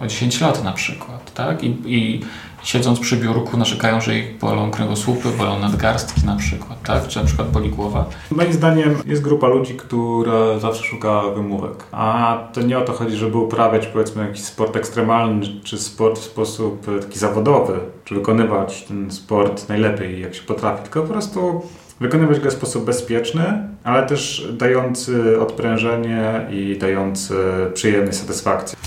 o 10 lat na przykład, tak? I, i siedząc przy biurku narzekają, że ich bolą kręgosłupy, bolą nadgarstki na przykład, tak? Czy na przykład boli głowa. Moim zdaniem jest grupa ludzi, która zawsze szuka wymówek. A to nie o to chodzi, żeby uprawiać powiedzmy jakiś sport ekstremalny, czy sport w sposób taki zawodowy, czy wykonywać ten sport najlepiej jak się potrafi, tylko po prostu wykonywać go w sposób bezpieczny, ale też dający odprężenie i dający przyjemną satysfakcję.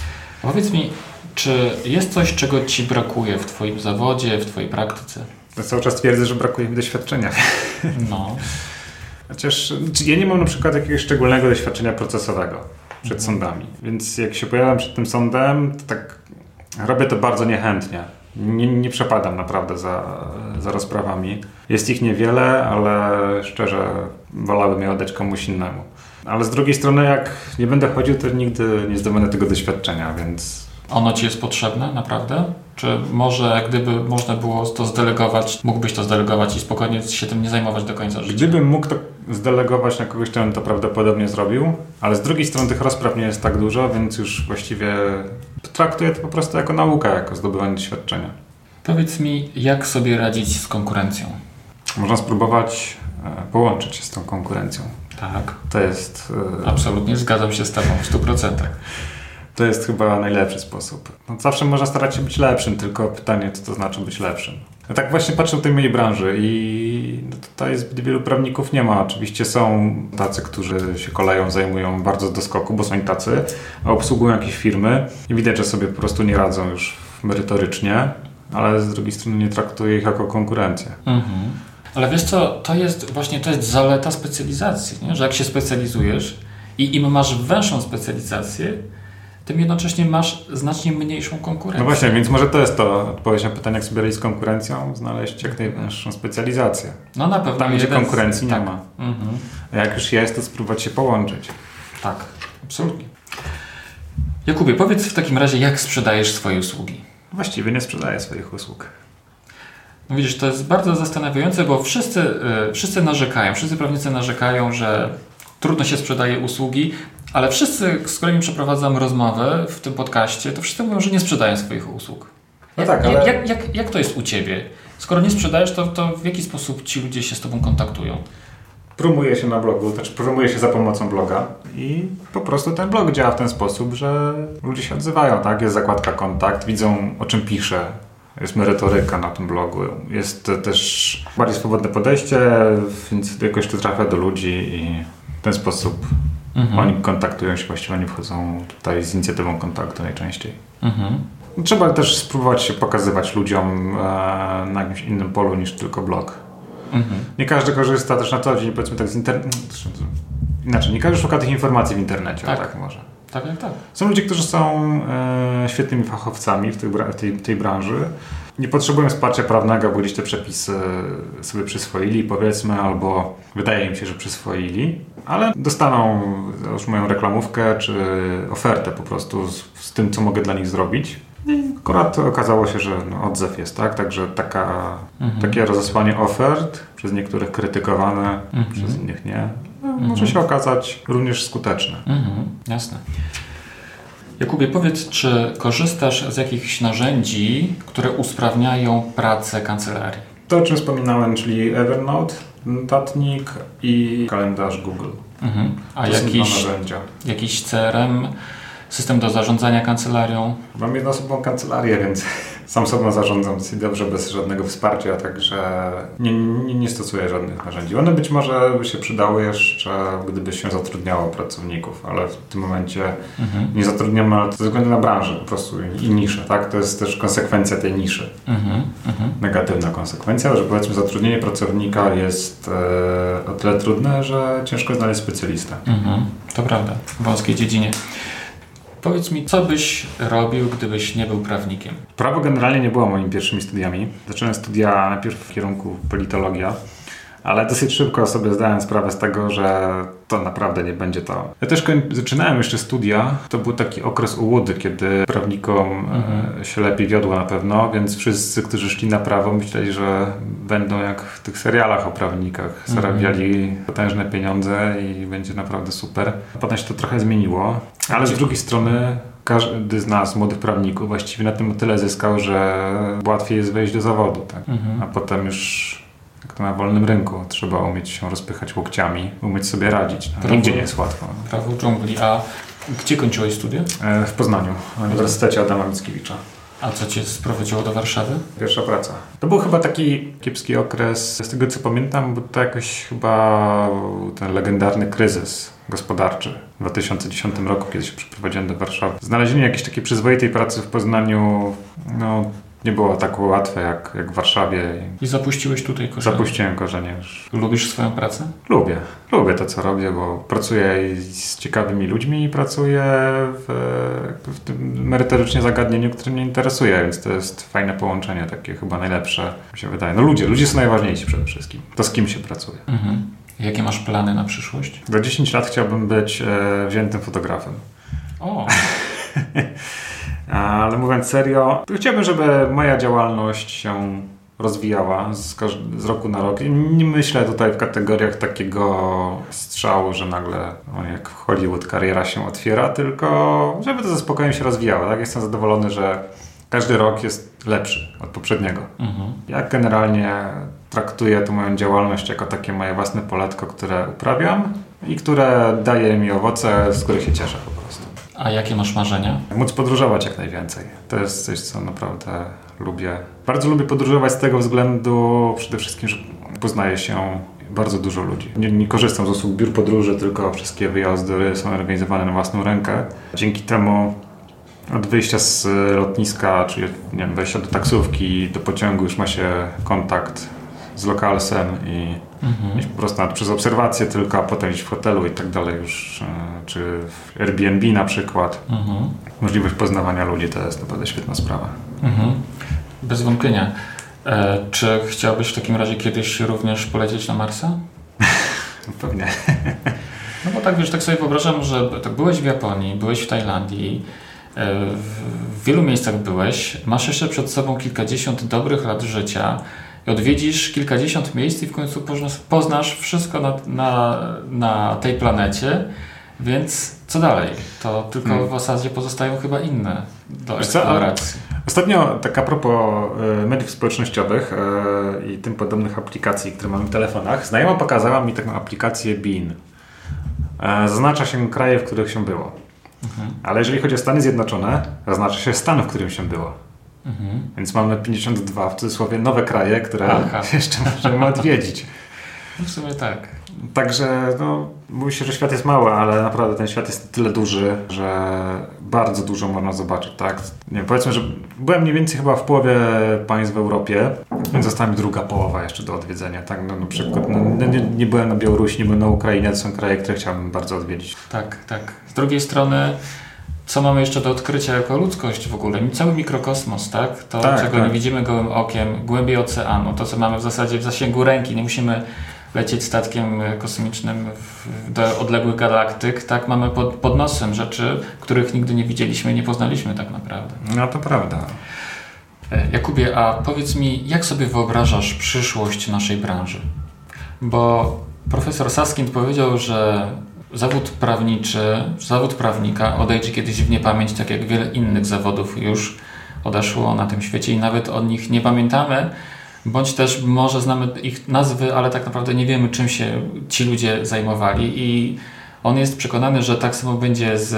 Powiedz mi, czy jest coś, czego Ci brakuje w Twoim zawodzie, w Twojej praktyce? Ja cały czas twierdzę, że brakuje mi doświadczenia. No. Chociaż ja nie mam na przykład jakiegoś szczególnego doświadczenia procesowego przed mhm. sądami. Więc jak się pojawiam przed tym sądem, to tak robię to bardzo niechętnie. Nie, nie przepadam naprawdę za, za rozprawami. Jest ich niewiele, ale szczerze wolałbym je oddać komuś innemu. Ale z drugiej strony, jak nie będę chodził, to nigdy nie zdobędę tego doświadczenia, więc Ono ci jest potrzebne, naprawdę? Czy może gdyby można było to zdelegować, mógłbyś to zdelegować i spokojnie się tym nie zajmować do końca życia? Gdybym mógł to zdelegować na kogoś, to bym to prawdopodobnie zrobił, ale z drugiej strony tych rozpraw nie jest tak dużo, więc już właściwie traktuję to po prostu jako naukę, jako zdobywanie doświadczenia. Powiedz mi, jak sobie radzić z konkurencją? Można spróbować e, połączyć się z tą konkurencją. Tak. To jest, e, Absolutnie zgadzam się z Tobą w 100%. To jest chyba najlepszy sposób. No, zawsze można starać się być lepszym, tylko pytanie, co to znaczy być lepszym. Ja tak właśnie patrzę w tej mojej branży i no, tutaj zbyt wielu prawników nie ma. Oczywiście są tacy, którzy się koleją, zajmują bardzo do skoku, bo są i tacy, a obsługują jakieś firmy i widać, że sobie po prostu nie radzą już merytorycznie, ale z drugiej strony nie traktuję ich jako konkurencję. Mhm. Ale wiesz co, to jest właśnie to jest zaleta specjalizacji, nie? że jak się specjalizujesz i im masz węższą specjalizację, tym jednocześnie masz znacznie mniejszą konkurencję. No właśnie, więc może to jest to odpowiedź na pytanie, jak sobie radzić z konkurencją, znaleźć jak najwyższą specjalizację. No na pewno. Tam, gdzie jeden z- konkurencji nie tak. ma. Mhm. A jak już jest, to spróbować się połączyć. Tak, absolutnie. Jakubie, powiedz w takim razie, jak sprzedajesz swoje usługi? Właściwie nie sprzedaję swoich usług. No Widzisz, to jest bardzo zastanawiające, bo wszyscy, y, wszyscy narzekają, wszyscy prawnicy narzekają, że trudno się sprzedaje usługi, ale wszyscy, z którymi przeprowadzam rozmowę w tym podcaście, to wszyscy mówią, że nie sprzedają swoich usług. No jak, tak, ale- jak, jak, jak to jest u Ciebie? Skoro nie sprzedajesz, to, to w jaki sposób ci ludzie się z Tobą kontaktują? Promuję się na blogu, znaczy promuję się za pomocą bloga i po prostu ten blog działa w ten sposób, że ludzie się odzywają, tak? Jest zakładka kontakt, widzą o czym piszę, jest merytoryka na tym blogu, jest też bardziej swobodne podejście, więc jakoś to trafia do ludzi i ten sposób Mhm. oni kontaktują się, właściwie oni wchodzą tutaj z inicjatywą kontaktu najczęściej. Mhm. Trzeba też spróbować się pokazywać ludziom e, na jakimś innym polu niż tylko blog. Mhm. Nie każdy korzysta też na co dzień, powiedzmy tak z internetu. Inaczej, nie każdy szuka tych informacji w internecie, Tak. tak, może. Tak, tak. Są ludzie, którzy są e, świetnymi fachowcami w tej, tej, tej branży. Nie potrzebują wsparcia prawnego, bo gdzieś te przepisy sobie przyswoili, powiedzmy, albo wydaje im się, że przyswoili, ale dostaną już moją reklamówkę czy ofertę po prostu z, z tym, co mogę dla nich zrobić. I akurat okazało się, że no, odzew jest, tak? Także taka, Mhm. takie rozesłanie ofert, przez niektórych krytykowane, Mhm. przez innych nie, no, może się okazać również skuteczne. Mhm, jasne. Jakubie, powiedz, czy korzystasz z jakichś narzędzi, które usprawniają pracę kancelarii? To, o czym wspominałem, czyli Evernote, notatnik i kalendarz Google. Mhm. A To jakiś, narzędzia. jakiś CRM, system do zarządzania kancelarią? Mam jednoosobową kancelarię, więc sam sobą zarządzam dobrze, bez żadnego wsparcia, także nie, nie, nie stosuję żadnych narzędzi. One być może by się przydały jeszcze, gdyby się zatrudniało pracowników, ale w tym momencie Mhm. nie zatrudniamy ale to ze względu na branżę po prostu i niszę, tak? To jest też konsekwencja tej niszy. Mhm. Mhm. negatywna konsekwencja, że powiedzmy zatrudnienie pracownika jest e, o tyle trudne, że ciężko znaleźć specjalistę. Mhm. To prawda, w wąskiej dziedzinie. Powiedz mi, co byś robił, gdybyś nie był prawnikiem? Prawo generalnie nie było moimi pierwszymi studiami. Zacząłem studia najpierw w kierunku politologia, ale dosyć szybko sobie zdałem sprawę z tego, że to naprawdę nie będzie to. Ja też zaczynałem jeszcze studia. To był taki okres ułudy, kiedy prawnikom e, się lepiej wiodło na pewno, więc wszyscy, którzy szli na prawo, myśleli, że będą jak w tych serialach o prawnikach. Zarabiali potężne pieniądze i będzie naprawdę super. Potem się to trochę zmieniło, ale z drugiej strony każdy z nas, młodych prawników, właściwie na tym o tyle zyskał, że łatwiej jest wejść do zawodu. Tak? Mhm. A potem już jak to na wolnym rynku trzeba umieć się rozpychać łokciami, umieć sobie radzić. No, Prawo- nigdzie nie jest łatwo. Prawo dżungli. A gdzie kończyłeś studia? E, W Poznaniu, na Uniwersytecie Adama Mickiewicza. A co cię sprowadziło do Warszawy? Pierwsza praca. To był chyba taki kiepski okres, z tego co pamiętam, bo to jakoś chyba ten legendarny kryzys gospodarczy w 2010 roku, kiedy się przeprowadziłem do Warszawy. Znalezienie jakiejś takiej przyzwoitej pracy w Poznaniu, no nie było tak łatwe jak, jak w Warszawie. I zapuściłeś tutaj korzenie? Zapuściłem korzenie już. Lubisz swoją pracę? Lubię. Lubię to, co robię, bo pracuję z ciekawymi ludźmi i pracuję w, w tym merytorycznie zagadnieniu, które mnie interesuje, więc to jest fajne połączenie, takie chyba najlepsze, mi się wydaje. No ludzie, ludzie są najważniejsi przede wszystkim. To z kim się pracuje. Mhm. Jakie masz plany na przyszłość? Za 10 lat chciałbym być e, wziętym fotografem. O! Ale mówiąc serio, chciałbym, żeby moja działalność się rozwijała z, z roku na rok. Nie myślę tutaj w kategoriach takiego strzału, że nagle no, jak w Hollywood kariera się otwiera, tylko żeby to ze spokojem się rozwijało. Tak? Jestem zadowolony, że każdy rok jest lepszy od poprzedniego. Mhm. Ja generalnie traktuję tę moją działalność jako takie moje własne poletko, które uprawiam i które daje mi owoce, z których się cieszę po prostu. A jakie masz marzenia? Móc podróżować jak najwięcej. To jest coś, co naprawdę lubię. Bardzo lubię podróżować z tego względu przede wszystkim, że poznaje się bardzo dużo ludzi. Nie, nie, korzystam z usług biur podróży, tylko wszystkie wyjazdy są organizowane na własną rękę. Dzięki temu od wyjścia z lotniska, czy nie wiem, wejścia do taksówki, do pociągu już ma się kontakt z lokalsem i mhm. po prostu nawet przez obserwację tylko, a potem iść w hotelu i tak dalej już, e, czy w Airbnb na przykład. Mhm. Możliwość poznawania ludzi to jest naprawdę świetna sprawa. Mhm. Bez wątpienia. E, czy chciałbyś w takim razie kiedyś również polecieć na Marsa? Pewnie. No bo tak wiesz, tak sobie wyobrażam, że tak byłeś w Japonii, byłeś w Tajlandii, e, w wielu miejscach byłeś, masz jeszcze przed sobą kilkadziesiąt dobrych lat życia i odwiedzisz kilkadziesiąt miejsc i w końcu poznasz, wszystko na, na, na tej planecie, więc co dalej? To tylko hmm. w zasadzie pozostają chyba inne do eksploracji. Ostatnio, tak a propos e, mediów społecznościowych e, i tym podobnych aplikacji, które mamy w telefonach, znajoma pokazała mi taką aplikację BIN. E, zaznacza się kraje, w których się było. Mhm. Ale jeżeli chodzi o Stany Zjednoczone, zaznacza się stan, w którym się było. Mhm. Więc mamy 52 w cudzysłowie nowe kraje, które Aha. jeszcze możemy odwiedzić. No w sumie tak. Także no, mówi się, że świat jest mały, ale naprawdę ten świat jest tyle duży, że bardzo dużo można zobaczyć, tak? Nie, powiedzmy, że byłem mniej więcej chyba w połowie państw w Europie, więc została mi druga połowa jeszcze do odwiedzenia, tak? No, na przykład no, nie, nie, byłem na Białorusi, nie byłem na Ukrainie, to są kraje, które chciałbym bardzo odwiedzić. Tak, tak. Z drugiej strony co mamy jeszcze do odkrycia jako ludzkość w ogóle? Cały mikrokosmos, tak? To, tak, czego tak. nie widzimy gołym okiem, głębiej oceanu, to, co mamy w zasadzie w zasięgu ręki, nie musimy lecieć statkiem kosmicznym do odległych galaktyk, tak? Mamy pod, pod nosem rzeczy, których nigdy nie widzieliśmy i nie poznaliśmy tak naprawdę. No to prawda. E, Jakubie, a powiedz mi, jak sobie wyobrażasz przyszłość naszej branży? Bo profesor Saskind powiedział, że zawód prawniczy, zawód prawnika odejdzie kiedyś w niepamięć, tak jak wiele innych zawodów już odeszło na tym świecie i nawet o nich nie pamiętamy, bądź też może znamy ich nazwy, ale tak naprawdę nie wiemy, czym się ci ludzie zajmowali i on jest przekonany, że tak samo będzie z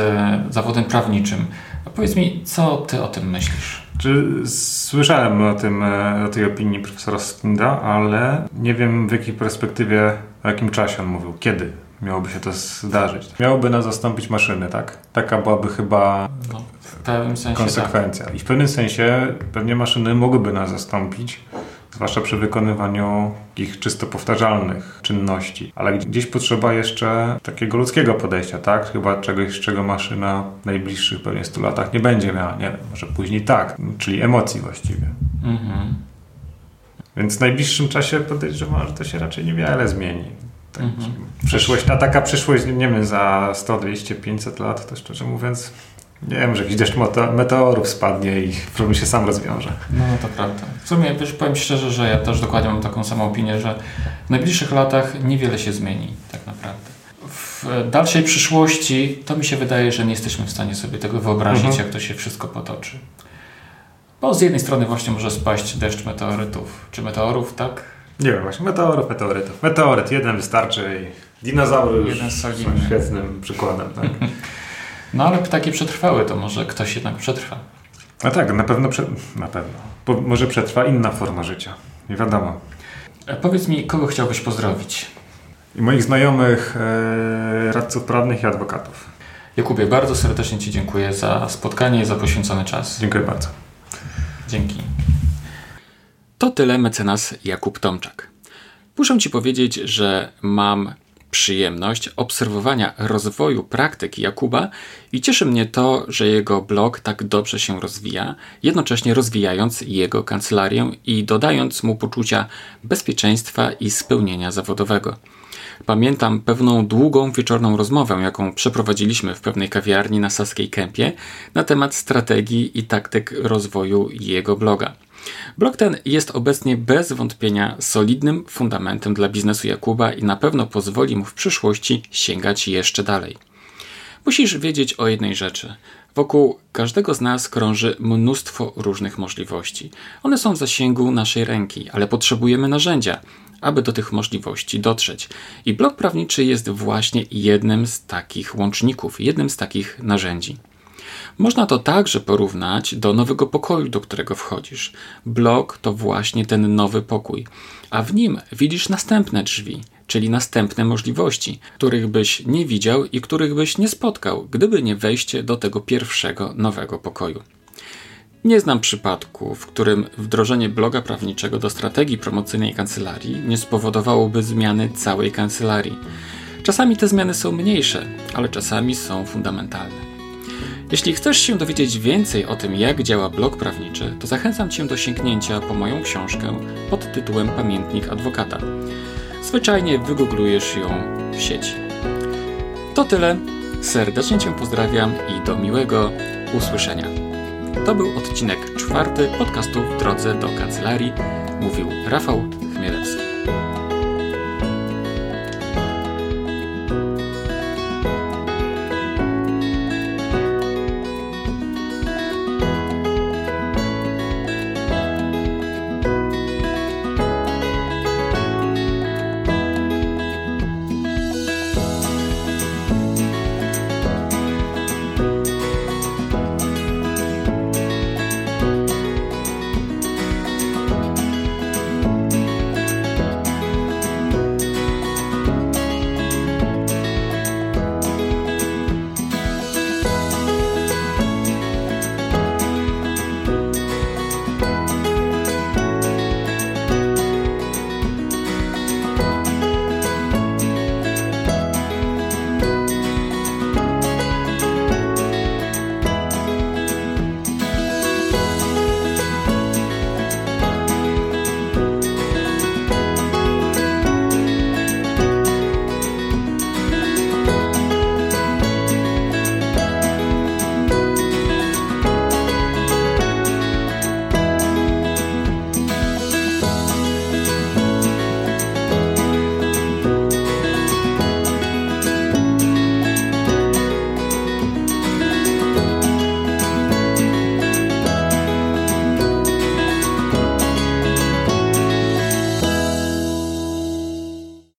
zawodem prawniczym. A powiedz mi, co ty o tym myślisz? Czy słyszałem o tym, e, o tej opinii profesora Skinda, ale nie wiem w jakiej perspektywie, w jakim czasie on mówił, kiedy miałoby się to zdarzyć. Miałoby nas zastąpić maszyny, tak? Taka byłaby chyba no, w pewnym sensie konsekwencja. Tak. I w pewnym sensie pewnie maszyny mogłyby nas zastąpić, zwłaszcza przy wykonywaniu takich czysto powtarzalnych czynności. Ale gdzieś potrzeba jeszcze takiego ludzkiego podejścia, tak? Chyba czegoś, czego maszyna w najbliższych pewnie 100 latach nie będzie miała. Nie wiem, może później tak, czyli emocji właściwie. Mhm. Więc w najbliższym czasie podejrzewam, że to się raczej niewiele zmieni. Tak, mhm. Przyszłość, a taka przyszłość, nie wiem, za 100, 200, 500 lat, to szczerze mówiąc, nie wiem, że jakiś deszcz meteorów spadnie i problem się sam rozwiąże. No to prawda. W sumie wiesz, powiem szczerze, że ja też dokładnie mam taką samą opinię, że w najbliższych latach niewiele się zmieni tak naprawdę. W dalszej przyszłości to mi się wydaje, że nie jesteśmy w stanie sobie tego wyobrazić, mhm. jak to się wszystko potoczy. Bo z jednej strony właśnie może spaść deszcz meteorytów, czy meteorów, tak? Nie wiem, właśnie meteorów, meteorytów. Meteoryt jeden wystarczy i dinozaury już jeden są świetnym przykładem. Tak? no ale ptaki przetrwały, to może ktoś jednak przetrwa. No tak, na pewno, prze... na pewno. Po, może przetrwa inna forma życia. Nie wiadomo. A powiedz mi, kogo chciałbyś pozdrowić? I moich znajomych, e, radców prawnych i adwokatów. Jakubie, bardzo serdecznie Ci dziękuję za spotkanie i za poświęcony czas. Dziękuję bardzo. Dzięki. To tyle mecenas Jakub Tomczak. Muszę Ci powiedzieć, że mam przyjemność obserwowania rozwoju praktyki Jakuba i cieszy mnie to, że jego blog tak dobrze się rozwija, jednocześnie rozwijając jego kancelarię i dodając mu poczucia bezpieczeństwa i spełnienia zawodowego. Pamiętam pewną długą wieczorną rozmowę, jaką przeprowadziliśmy w pewnej kawiarni na Saskiej Kępie na temat strategii i taktyk rozwoju jego bloga. Blog ten jest obecnie bez wątpienia solidnym fundamentem dla biznesu Jakuba i na pewno pozwoli mu w przyszłości sięgać jeszcze dalej. Musisz wiedzieć o jednej rzeczy. Wokół każdego z nas krąży mnóstwo różnych możliwości. One są w zasięgu naszej ręki, ale potrzebujemy narzędzia, aby do tych możliwości dotrzeć. I blog prawniczy jest właśnie jednym z takich łączników, jednym z takich narzędzi. Można to także porównać do nowego pokoju, do którego wchodzisz. Blok to właśnie ten nowy pokój, a w nim widzisz następne drzwi, czyli następne możliwości, których byś nie widział i których byś nie spotkał, gdyby nie wejście do tego pierwszego nowego pokoju. Nie znam przypadku, w którym wdrożenie bloga prawniczego do strategii promocyjnej kancelarii nie spowodowałoby zmiany całej kancelarii. Czasami te zmiany są mniejsze, ale czasami są fundamentalne. Jeśli chcesz się dowiedzieć więcej o tym, jak działa blog prawniczy, to zachęcam Cię do sięgnięcia po moją książkę pod tytułem Pamiętnik adwokata. Zwyczajnie wygooglujesz ją w sieci. To tyle. Serdecznie Cię pozdrawiam i do miłego usłyszenia. To był odcinek czwarty podcastu w drodze do kancelarii. Mówił Rafał Chmielewski.